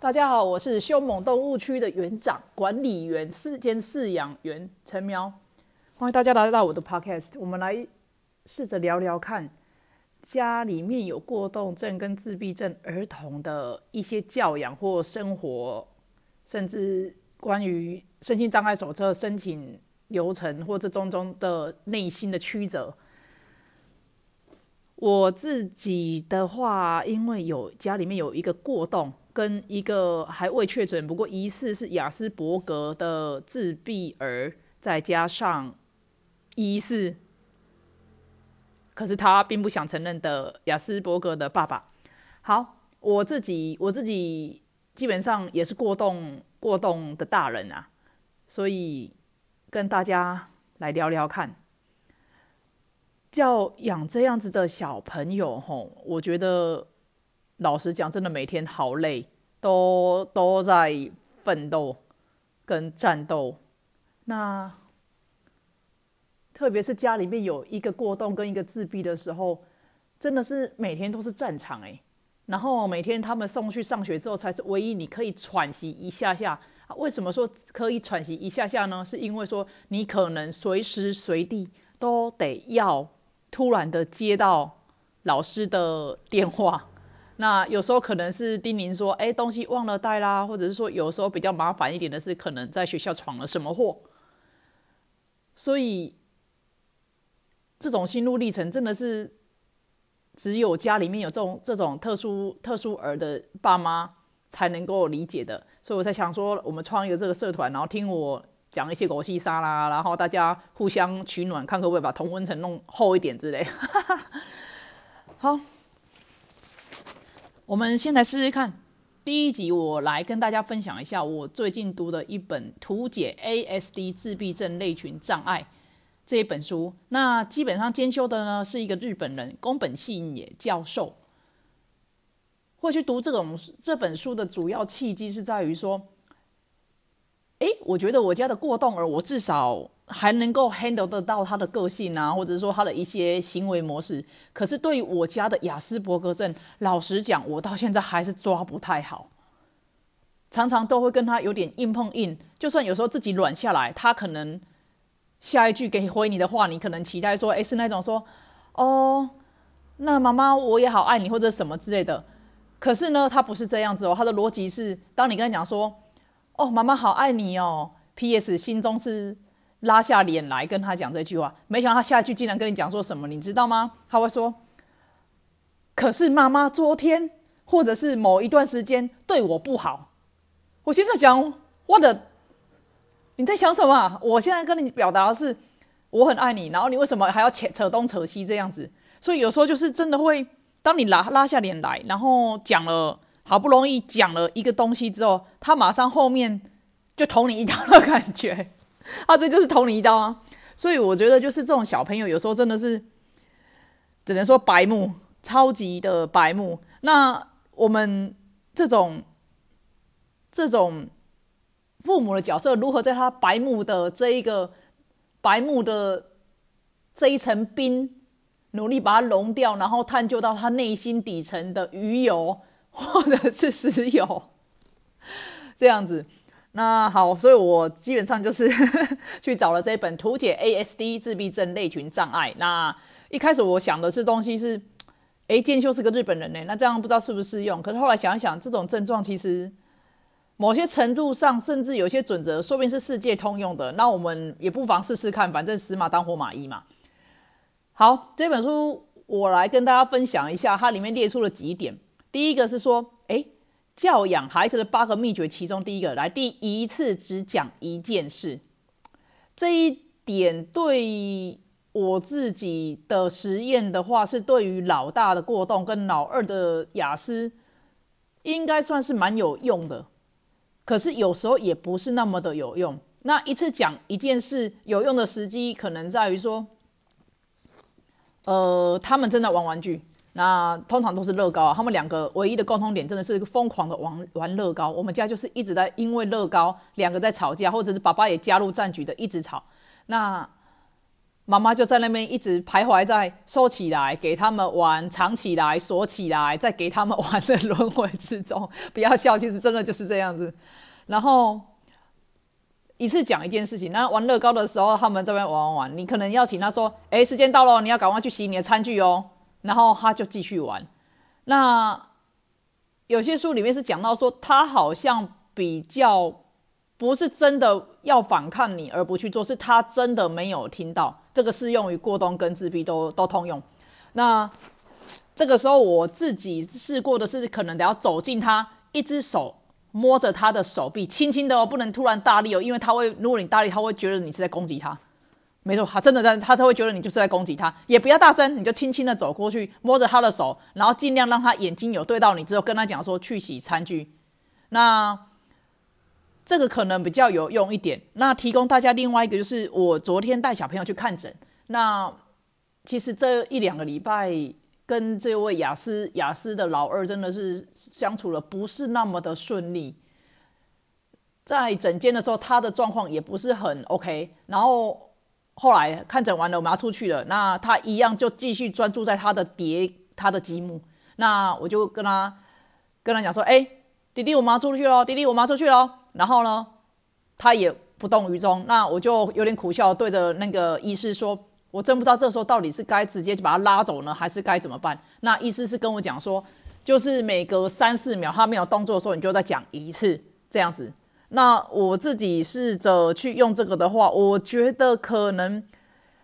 大家好，我是凶猛动物区的园长、管理员、四间饲养员陈苗，欢迎大家来到我的 podcast。我们来试着聊聊看，家里面有过动症跟自闭症儿童的一些教养或生活，甚至关于身心障碍手册申请流程或这种种的内心的曲折。我自己的话，因为有家里面有一个过动，跟一个还未确诊，不过疑似是雅斯伯格的自闭儿，再加上疑似，可是他并不想承认的雅斯伯格的爸爸。好，我自己我自己基本上也是过动过动的大人啊，所以跟大家来聊聊看。教养这样子的小朋友，吼，我觉得老实讲，真的每天好累，都都在奋斗跟战斗。那特别是家里面有一个过动跟一个自闭的时候，真的是每天都是战场哎。然后每天他们送去上学之后，才是唯一你可以喘息一下下。为什么说可以喘息一下下呢？是因为说你可能随时随地都得要。突然的接到老师的电话，那有时候可能是叮咛说：“哎，东西忘了带啦。”或者是说，有时候比较麻烦一点的是，可能在学校闯了什么祸。所以，这种心路历程真的是只有家里面有这种这种特殊特殊儿的爸妈才能够理解的。所以我才想说，我们创一个这个社团，然后听我。讲一些狗屁沙啦，然后大家互相取暖，看可不可以把同温层弄厚一点之类。好，我们先来试试看。第一集我来跟大家分享一下我最近读的一本《图解 ASD 自闭症类群障碍》这一本书。那基本上兼修的呢是一个日本人宫本信也教授。会去读这种这本书的主要契机是在于说。哎，我觉得我家的过动儿，我至少还能够 handle 得到他的个性啊，或者是说他的一些行为模式。可是对于我家的雅斯伯格症，老实讲，我到现在还是抓不太好，常常都会跟他有点硬碰硬。就算有时候自己软下来，他可能下一句给回你的话，你可能期待说，哎，是那种说，哦，那妈妈我也好爱你，或者什么之类的。可是呢，他不是这样子哦，他的逻辑是，当你跟他讲说。哦，妈妈好爱你哦。P.S. 心中是拉下脸来跟他讲这句话，没想到他下一句竟然跟你讲说什么，你知道吗？他会说：“可是妈妈昨天或者是某一段时间对我不好。”我现在讲我的，你在想什么？我现在跟你表达的是我很爱你，然后你为什么还要扯扯东扯西这样子？所以有时候就是真的会，当你拉拉下脸来，然后讲了。好不容易讲了一个东西之后，他马上后面就捅你一刀的感觉，啊，这就是捅你一刀啊！所以我觉得就是这种小朋友有时候真的是只能说白目，超级的白目。那我们这种这种父母的角色，如何在他白目的这一个白目的这一层冰，努力把它融掉，然后探究到他内心底层的余油。或者是石油这样子，那好，所以我基本上就是 去找了这本图解 ASD 自闭症类群障碍。那一开始我想的是东西是，哎，建修是个日本人呢，那这样不知道适不适用。可是后来想一想，这种症状其实某些程度上，甚至有些准则，说不定是世界通用的。那我们也不妨试试看，反正死马当活马医嘛。好，这本书我来跟大家分享一下，它里面列出了几点。第一个是说，教养孩子的八个秘诀，其中第一个来，第一次只讲一件事，这一点对我自己的实验的话，是对于老大的过动跟老二的雅思，应该算是蛮有用的。可是有时候也不是那么的有用。那一次讲一件事有用的时机，可能在于说，呃，他们正在玩玩具。那通常都是乐高，他们两个唯一的共同点真的是疯狂的玩玩乐高。我们家就是一直在因为乐高两个在吵架，或者是爸爸也加入战局的一直吵。那妈妈就在那边一直徘徊在收起来给他们玩，藏起来锁起来，再给他们玩的轮回之中。不要笑，其实真的就是这样子。然后一次讲一件事情，那玩乐高的时候，他们这边玩玩玩，你可能要请他说：“哎，时间到了，你要赶快去洗你的餐具哦。”然后他就继续玩。那有些书里面是讲到说，他好像比较不是真的要反抗你而不去做，是他真的没有听到。这个适用于过冬跟自闭都都通用。那这个时候我自己试过的是，可能得要走近他，一只手摸着他的手臂，轻轻的哦，不能突然大力哦，因为他会，如果你大力，他会觉得你是在攻击他。没错，他真的在，他他会觉得你就是在攻击他，也不要大声，你就轻轻的走过去，摸着他的手，然后尽量让他眼睛有对到你之后，跟他讲说去洗餐具。那这个可能比较有用一点。那提供大家另外一个就是，我昨天带小朋友去看诊，那其实这一两个礼拜跟这位雅思雅思的老二真的是相处了不是那么的顺利，在诊间的时候，他的状况也不是很 OK，然后。后来看诊完了，我们要出去了。那他一样就继续专注在他的叠他的积木。那我就跟他跟他讲说：“哎，弟弟，我妈出去喽！弟弟，我妈出去喽！”然后呢，他也不动于衷。那我就有点苦笑，对着那个医师说：“我真不知道这时候到底是该直接就把他拉走呢，还是该怎么办？”那医师是跟我讲说，就是每隔三四秒他没有动作的时候，你就再讲一次这样子。那我自己试着去用这个的话，我觉得可能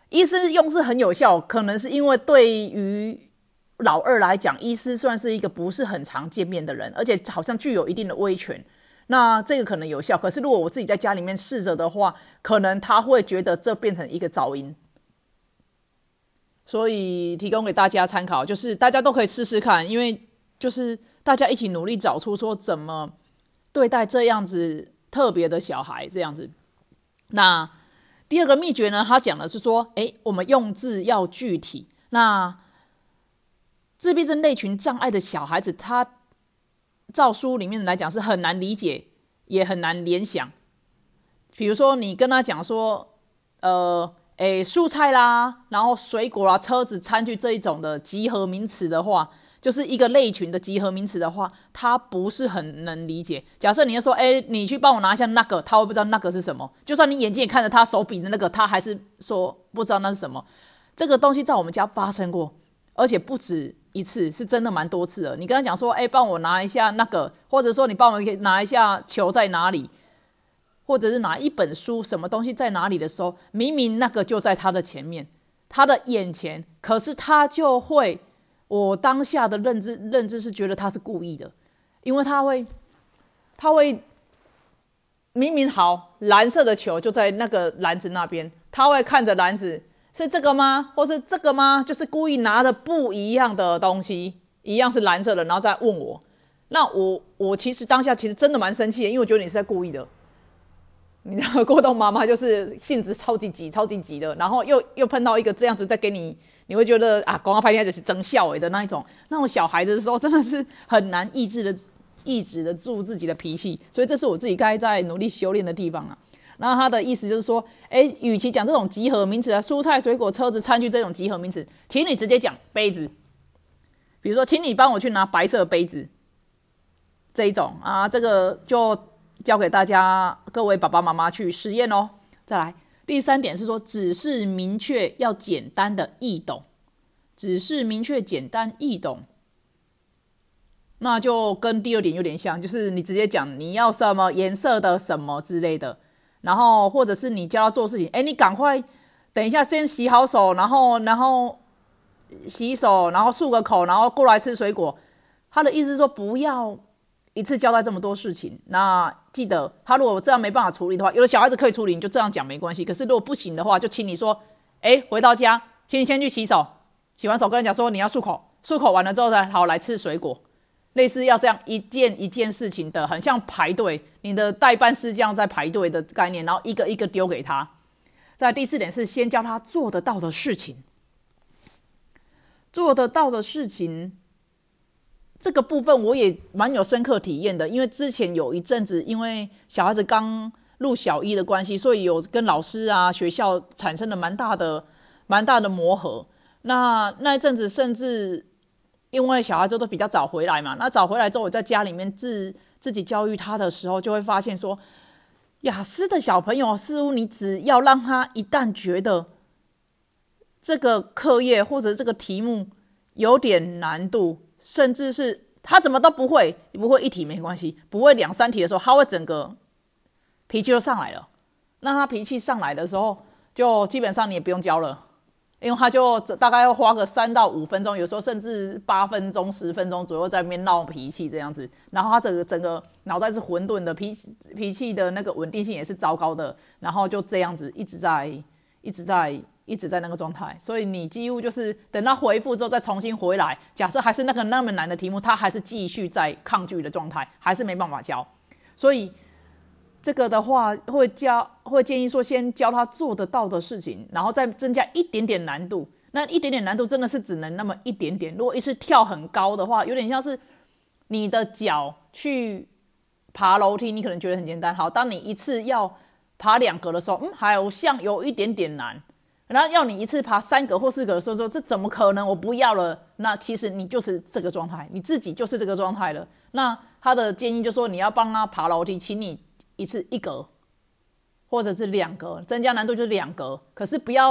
医师用是很有效，可能是因为对于老二来讲，医师算是一个不是很常见面的人，而且好像具有一定的威权。那这个可能有效，可是如果我自己在家里面试着的话，可能他会觉得这变成一个噪音。所以提供给大家参考，就是大家都可以试试看，因为就是大家一起努力找出说怎么对待这样子。特别的小孩这样子，那第二个秘诀呢？他讲的是说，哎，我们用字要具体。那自闭症类群障碍的小孩子，他照书里面来讲是很难理解，也很难联想。比如说，你跟他讲说，呃，哎，蔬菜啦，然后水果啦，车子、餐具这一种的集合名词的话。就是一个类群的集合名词的话，他不是很能理解。假设你要说，哎，你去帮我拿一下那个，他会不知道那个是什么。就算你眼睛也看着他手柄的那个，他还是说不知道那是什么。这个东西在我们家发生过，而且不止一次，是真的蛮多次的。你跟他讲说，哎，帮我拿一下那个，或者说你帮我拿一下球在哪里，或者是拿一本书，什么东西在哪里的时候，明明那个就在他的前面，他的眼前，可是他就会。我当下的认知认知是觉得他是故意的，因为他会，他会明明好蓝色的球就在那个篮子那边，他会看着篮子是这个吗，或是这个吗？就是故意拿着不一样的东西，一样是蓝色的，然后再问我。那我我其实当下其实真的蛮生气的，因为我觉得你是在故意的。你知道，郭栋妈妈就是性子超级急、超级急的，然后又又碰到一个这样子在给你。你会觉得啊，广告拍片就是真笑诶的那一种，那种小孩子的时候真的是很难抑制的、抑制得住自己的脾气，所以这是我自己该在努力修炼的地方啊。那他的意思就是说，哎，与其讲这种集合名词啊，蔬菜、水果、车子、餐具这种集合名词，请你直接讲杯子，比如说，请你帮我去拿白色杯子这一种啊，这个就交给大家各位爸爸妈妈去实验哦。再来。第三点是说，只是明确要简单的易懂，只是明确简单易懂，那就跟第二点有点像，就是你直接讲你要什么颜色的什么之类的，然后或者是你教他做事情，哎，你赶快等一下先洗好手，然后然后洗手，然后漱个口，然后过来吃水果。他的意思是说不要。一次交代这么多事情，那记得他如果这样没办法处理的话，有的小孩子可以处理，你就这样讲没关系。可是如果不行的话，就请你说，哎，回到家，请你先去洗手，洗完手跟人讲说你要漱口，漱口完了之后再好来吃水果，类似要这样一件一件事情的，很像排队，你的代办师这样在排队的概念，然后一个一个丢给他。在第四点是先教他做得到的事情，做得到的事情。这个部分我也蛮有深刻体验的，因为之前有一阵子，因为小孩子刚入小一的关系，所以有跟老师啊、学校产生了蛮大的蛮大的磨合。那那一阵子，甚至因为小孩子都比较早回来嘛，那早回来之后，我在家里面自自己教育他的时候，就会发现说，雅思的小朋友似乎你只要让他一旦觉得这个课业或者这个题目有点难度，甚至是他怎么都不会，不会一题没关系，不会两三题的时候，他会整个脾气就上来了。那他脾气上来的时候，就基本上你也不用教了。因为他就大概要花个三到五分钟，有时候甚至八分钟、十分钟左右在那边闹脾气这样子，然后他整个整个脑袋是混沌的，脾脾气的那个稳定性也是糟糕的，然后就这样子一直在、一直在、一直在那个状态，所以你几乎就是等他回复之后再重新回来，假设还是那个那么难的题目，他还是继续在抗拒的状态，还是没办法教，所以。这个的话会教，会建议说先教他做得到的事情，然后再增加一点点难度。那一点点难度真的是只能那么一点点。如果一次跳很高的话，有点像是你的脚去爬楼梯，你可能觉得很简单。好，当你一次要爬两格的时候，嗯，好像有一点点难。然后要你一次爬三格或四格的时候，说这怎么可能？我不要了。那其实你就是这个状态，你自己就是这个状态了。那他的建议就说你要帮他爬楼梯，请你。一次一格，或者是两格，增加难度就是两格。可是不要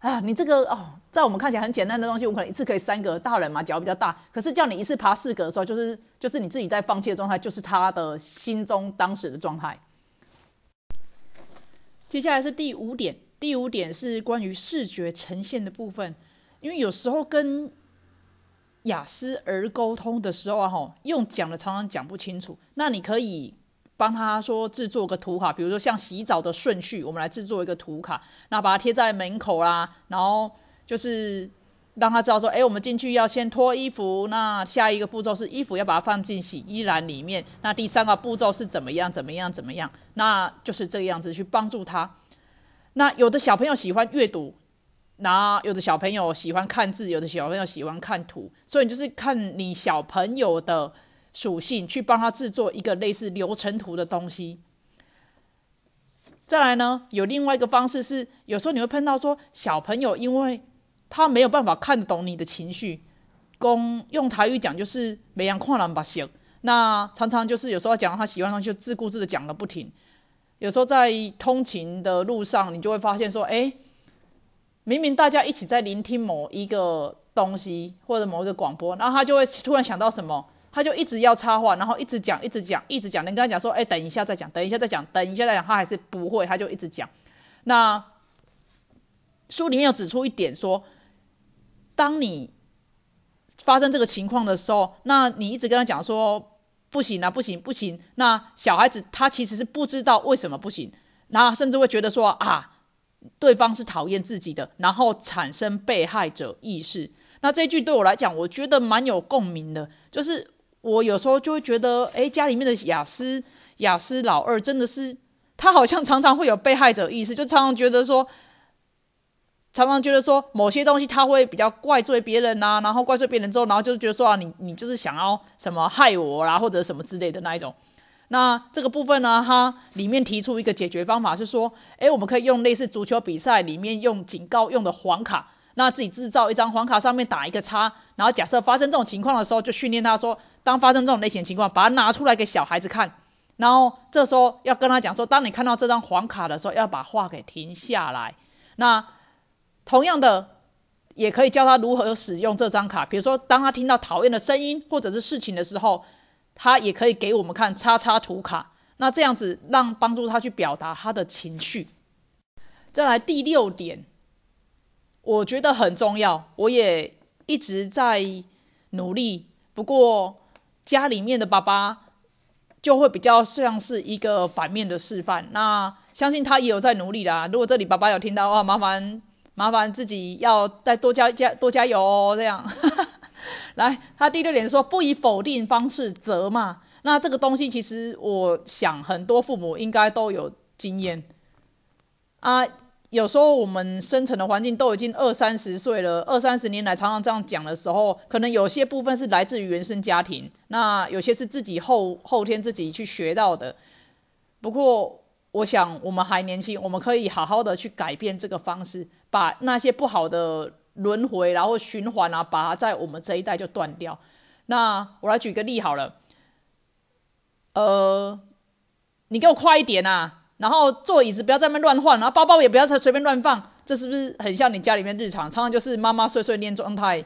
啊，你这个哦，在我们看起来很简单的东西，我可能一次可以三格。大人嘛，脚比较大。可是叫你一次爬四格的时候，就是就是你自己在放弃的状态，就是他的心中当时的状态。接下来是第五点，第五点是关于视觉呈现的部分。因为有时候跟雅思儿沟通的时候啊，吼，用讲的常常讲不清楚。那你可以。帮他说制作个图卡，比如说像洗澡的顺序，我们来制作一个图卡，那把它贴在门口啦，然后就是让他知道说，哎，我们进去要先脱衣服，那下一个步骤是衣服要把它放进洗衣篮里面，那第三个步骤是怎么样怎么样怎么样，那就是这个样子去帮助他。那有的小朋友喜欢阅读，那有的小朋友喜欢看字，有的小朋友喜欢看图，所以就是看你小朋友的。属性去帮他制作一个类似流程图的东西。再来呢，有另外一个方式是，有时候你会碰到说小朋友，因为他没有办法看得懂你的情绪，公用台语讲就是没样看人把行。那常常就是有时候讲他喜欢东西，就自顾自的讲个不停。有时候在通勤的路上，你就会发现说，哎，明明大家一起在聆听某一个东西或者某一个广播，然后他就会突然想到什么。他就一直要插话，然后一直讲，一直讲，一直讲。你跟他讲说：“哎，等一下再讲，等一下再讲，等一下再讲。”他还是不会，他就一直讲。那书里面有指出一点说，当你发生这个情况的时候，那你一直跟他讲说：“不行啊，不行，不行。”那小孩子他其实是不知道为什么不行，然后甚至会觉得说：“啊，对方是讨厌自己的，然后产生被害者意识。”那这句对我来讲，我觉得蛮有共鸣的，就是。我有时候就会觉得，哎，家里面的雅思雅思老二真的是，他好像常常会有被害者意识，就常常觉得说，常常觉得说某些东西他会比较怪罪别人呐，然后怪罪别人之后，然后就觉得说啊，你你就是想要什么害我啦，或者什么之类的那一种。那这个部分呢，它里面提出一个解决方法是说，哎，我们可以用类似足球比赛里面用警告用的黄卡，那自己制造一张黄卡，上面打一个叉，然后假设发生这种情况的时候，就训练他说。当发生这种类型情况，把它拿出来给小孩子看，然后这时候要跟他讲说：，当你看到这张黄卡的时候，要把话给停下来。那同样的，也可以教他如何使用这张卡。比如说，当他听到讨厌的声音或者是事情的时候，他也可以给我们看叉叉图卡。那这样子让帮助他去表达他的情绪。再来第六点，我觉得很重要，我也一直在努力。不过。家里面的爸爸就会比较像是一个反面的示范。那相信他也有在努力啦。如果这里爸爸有听到的话，麻烦麻烦自己要再多加加多加油哦。这样，来，他第六点说不以否定方式责骂。那这个东西其实我想很多父母应该都有经验啊。有时候我们生存的环境都已经二三十岁了，二三十年来常常这样讲的时候，可能有些部分是来自于原生家庭，那有些是自己后后天自己去学到的。不过，我想我们还年轻，我们可以好好的去改变这个方式，把那些不好的轮回然后循环啊，把它在我们这一代就断掉。那我来举个例好了，呃，你给我快一点啊！然后坐椅子不要在那乱换，然后包包也不要再随便乱放，这是不是很像你家里面日常？常常就是妈妈碎碎念状态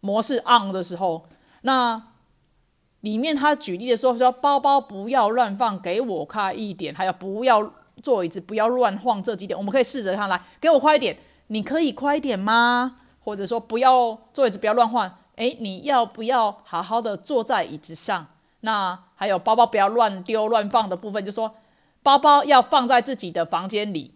模式 on 的时候，那里面他举例的时候说，包包不要乱放，给我快一点，还有不要坐椅子不要乱晃这几点，我们可以试着看来，给我快一点，你可以快点吗？或者说不要坐椅子不要乱换，诶，你要不要好好的坐在椅子上？那还有包包不要乱丢乱放的部分，就说包包要放在自己的房间里。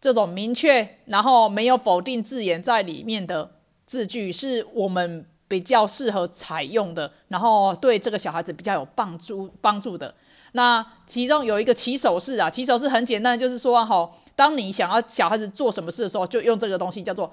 这种明确，然后没有否定字眼在里面的字句，是我们比较适合采用的，然后对这个小孩子比较有帮助帮助的。那其中有一个起手式啊，起手式很简单，就是说哈，当你想要小孩子做什么事的时候，就用这个东西叫做。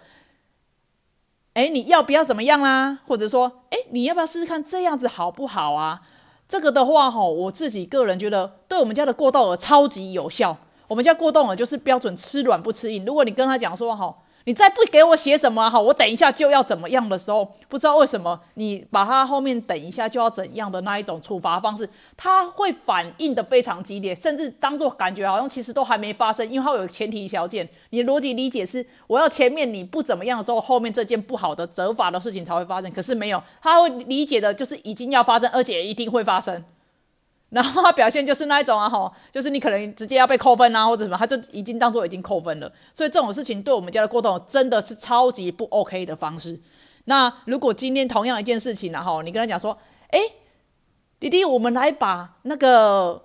哎，你要不要怎么样啦？或者说，哎，你要不要试试看这样子好不好啊？这个的话，吼，我自己个人觉得，对我们家的过动儿超级有效。我们家过动儿就是标准吃软不吃硬。如果你跟他讲说，吼。你再不给我写什么哈，我等一下就要怎么样的时候，不知道为什么你把他后面等一下就要怎样的那一种处罚方式，他会反应的非常激烈，甚至当做感觉好像其实都还没发生，因为他有前提条件，你的逻辑理解是我要前面你不怎么样的时候，后面这件不好的责罚的事情才会发生，可是没有，他会理解的就是已经要发生，而且一定会发生。然后他表现就是那一种啊，吼，就是你可能直接要被扣分啊，或者什么，他就已经当做已经扣分了。所以这种事情对我们家的过动真的是超级不 OK 的方式。那如果今天同样一件事情，然后你跟他讲说，哎，弟弟，我们来把那个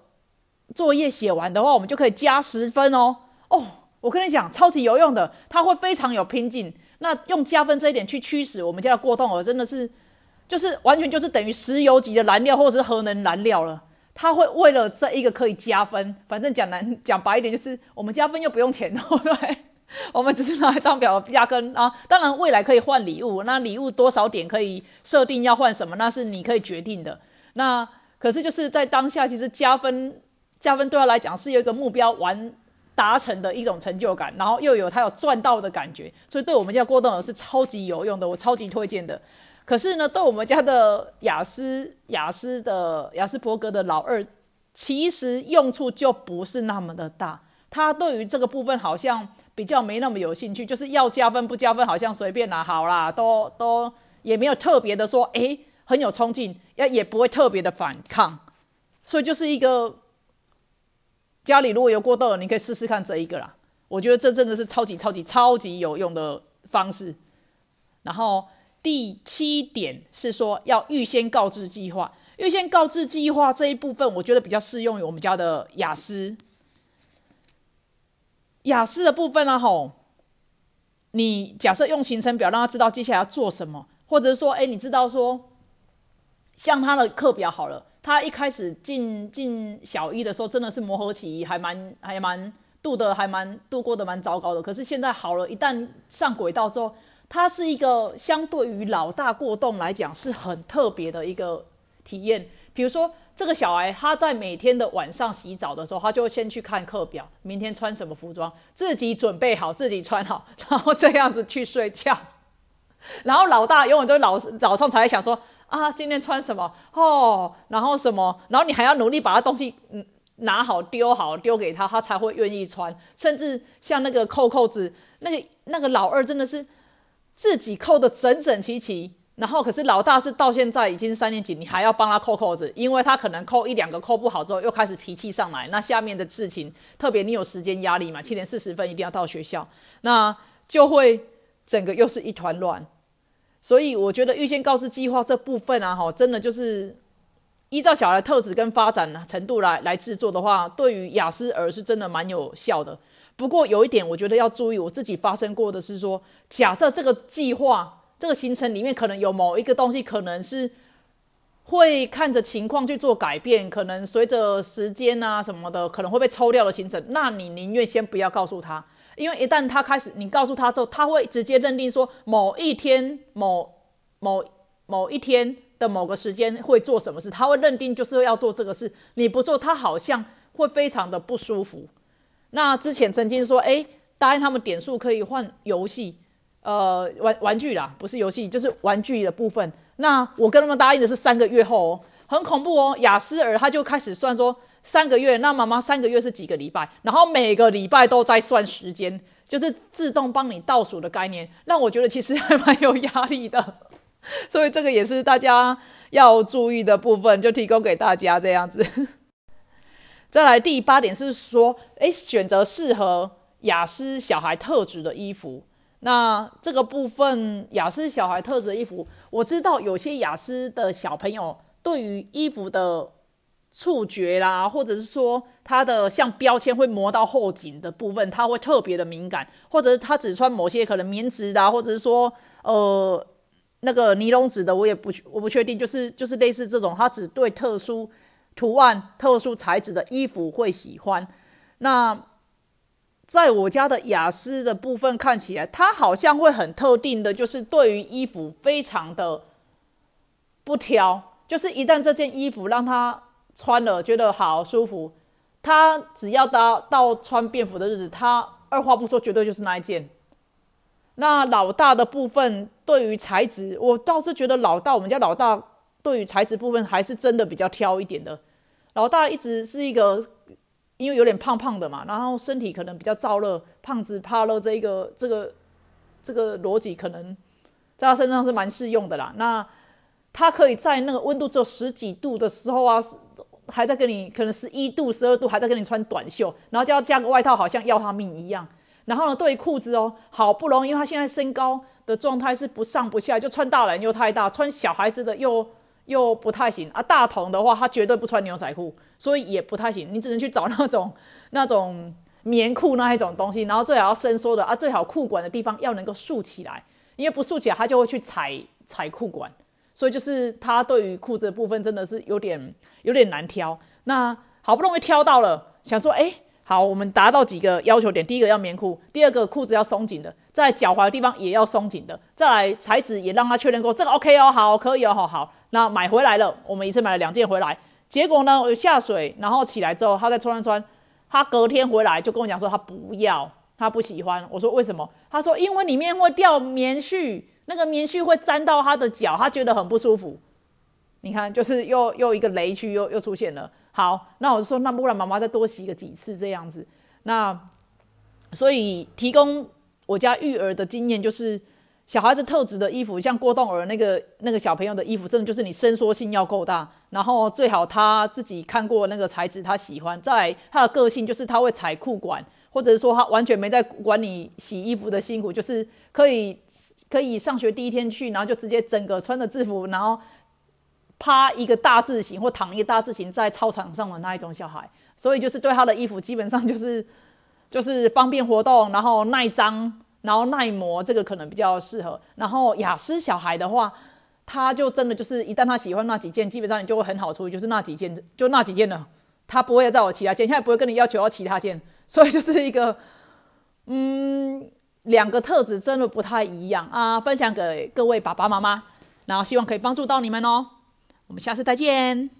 作业写完的话，我们就可以加十分哦。哦，我跟你讲，超级有用的，他会非常有拼劲。那用加分这一点去驱使我们家的过动儿，真的是，就是完全就是等于石油级的燃料或者是核能燃料了。他会为了这一个可以加分，反正讲难讲白一点，就是我们加分又不用钱，对不对？我们只是拿一张表压根啊。当然未来可以换礼物，那礼物多少点可以设定要换什么，那是你可以决定的。那可是就是在当下，其实加分加分对他来讲是有一个目标完达成的一种成就感，然后又有他有赚到的感觉，所以对我们家郭动儿是超级有用的，我超级推荐的。可是呢，对我们家的雅思雅思的雅思伯格的老二，其实用处就不是那么的大。他对于这个部分好像比较没那么有兴趣，就是要加分不加分，好像随便拿好啦，都都也没有特别的说，诶，很有冲劲，也也不会特别的反抗。所以就是一个家里如果有过豆，你可以试试看这一个啦。我觉得这真的是超级超级超级有用的方式。然后。第七点是说要预先告知计划，预先告知计划这一部分，我觉得比较适用于我们家的雅思。雅思的部分呢，吼，你假设用行程表让他知道接下来要做什么，或者是说，哎，你知道说，像他的课表好了，他一开始进进小一的时候，真的是磨合期，还蛮还蛮度的，还蛮度过的蛮糟糕的。可是现在好了，一旦上轨道之后。它是一个相对于老大过动来讲是很特别的一个体验。比如说，这个小孩他在每天的晚上洗澡的时候，他就先去看课表，明天穿什么服装，自己准备好，自己穿好，然后这样子去睡觉。然后老大永远都老早上才想说啊，今天穿什么哦，然后什么，然后你还要努力把他东西嗯拿好丢好丢给他，他才会愿意穿。甚至像那个扣扣子，那个那个老二真的是。自己扣的整整齐齐，然后可是老大是到现在已经三年级，你还要帮他扣扣子，因为他可能扣一两个扣不好之后，又开始脾气上来。那下面的事情，特别你有时间压力嘛，七点四十分一定要到学校，那就会整个又是一团乱。所以我觉得预先告知计划这部分啊，哈，真的就是依照小孩特质跟发展程度来来制作的话，对于雅思儿是真的蛮有效的。不过有一点，我觉得要注意。我自己发生过的是说，假设这个计划、这个行程里面可能有某一个东西，可能是会看着情况去做改变，可能随着时间啊什么的，可能会被抽掉的行程。那你宁愿先不要告诉他，因为一旦他开始，你告诉他之后，他会直接认定说某一天、某某某一天的某个时间会做什么事，他会认定就是要做这个事。你不做，他好像会非常的不舒服。那之前曾经说，哎，答应他们点数可以换游戏，呃，玩玩具啦，不是游戏，就是玩具的部分。那我跟他们答应的是三个月后，哦，很恐怖哦。雅思尔他就开始算说三个月，那妈妈三个月是几个礼拜？然后每个礼拜都在算时间，就是自动帮你倒数的概念，让我觉得其实还蛮有压力的。所以这个也是大家要注意的部分，就提供给大家这样子。再来第八点是说，诶，选择适合雅思小孩特质的衣服。那这个部分雅思小孩特质的衣服。我知道有些雅思的小朋友对于衣服的触觉啦，或者是说他的像标签会磨到后颈的部分，他会特别的敏感，或者是他只穿某些可能棉质的，或者是说呃那个尼龙纸的，我也不我不确定，就是就是类似这种，他只对特殊图案、特殊材质的衣服会喜欢。那在我家的雅思的部分看起来，他好像会很特定的，就是对于衣服非常的不挑，就是一旦这件衣服让他穿了觉得好舒服，他只要到到穿便服的日子，他二话不说绝对就是那一件。那老大的部分对于材质，我倒是觉得老大我们家老大对于材质部分还是真的比较挑一点的，老大一直是一个。因为有点胖胖的嘛，然后身体可能比较燥热，胖子怕热这一个这个这个逻辑可能在他身上是蛮适用的啦。那他可以在那个温度只有十几度的时候啊，还在跟你可能十一度、十二度还在跟你穿短袖，然后就要加个外套，好像要他命一样。然后呢，对于裤子哦，好不容易，因为他现在身高的状态是不上不下，就穿大人又太大，穿小孩子的又。又不太行啊！大童的话，他绝对不穿牛仔裤，所以也不太行。你只能去找那种 那种棉裤那一种东西，然后最好要伸缩的啊，最好裤管的地方要能够竖起来，因为不竖起来，他就会去踩踩裤管。所以就是他对于裤子的部分真的是有点有点难挑。那好不容易挑到了，想说，哎，好，我们达到几个要求点：第一个要棉裤，第二个裤子要松紧的，在脚踝的地方也要松紧的，再来材质也让他确认过，这个 OK 哦，好，可以哦，好好。那买回来了，我们一次买了两件回来，结果呢，我下水，然后起来之后，他再穿穿穿，他隔天回来就跟我讲说他不要，他不喜欢。我说为什么？他说因为里面会掉棉絮，那个棉絮会沾到他的脚，他觉得很不舒服。你看，就是又又一个雷区又又出现了。好，那我就说那不然妈妈再多洗个几次这样子。那所以提供我家育儿的经验就是。小孩子特质的衣服，像郭动儿那个那个小朋友的衣服，真的就是你伸缩性要够大，然后最好他自己看过那个材质，他喜欢。再他的个性就是他会踩裤管，或者是说他完全没在管你洗衣服的辛苦，就是可以可以上学第一天去，然后就直接整个穿着制服，然后趴一个大字形或躺一个大字形在操场上的那一种小孩。所以就是对他的衣服基本上就是就是方便活动，然后耐脏。然后耐磨这个可能比较适合。然后雅思小孩的话，他就真的就是一旦他喜欢那几件，基本上你就会很好处理，就是那几件，就那几件了。他不会再有其他件，他也不会跟你要求要其他件。所以就是一个，嗯，两个特质真的不太一样啊。分享给各位爸爸妈妈，然后希望可以帮助到你们哦。我们下次再见。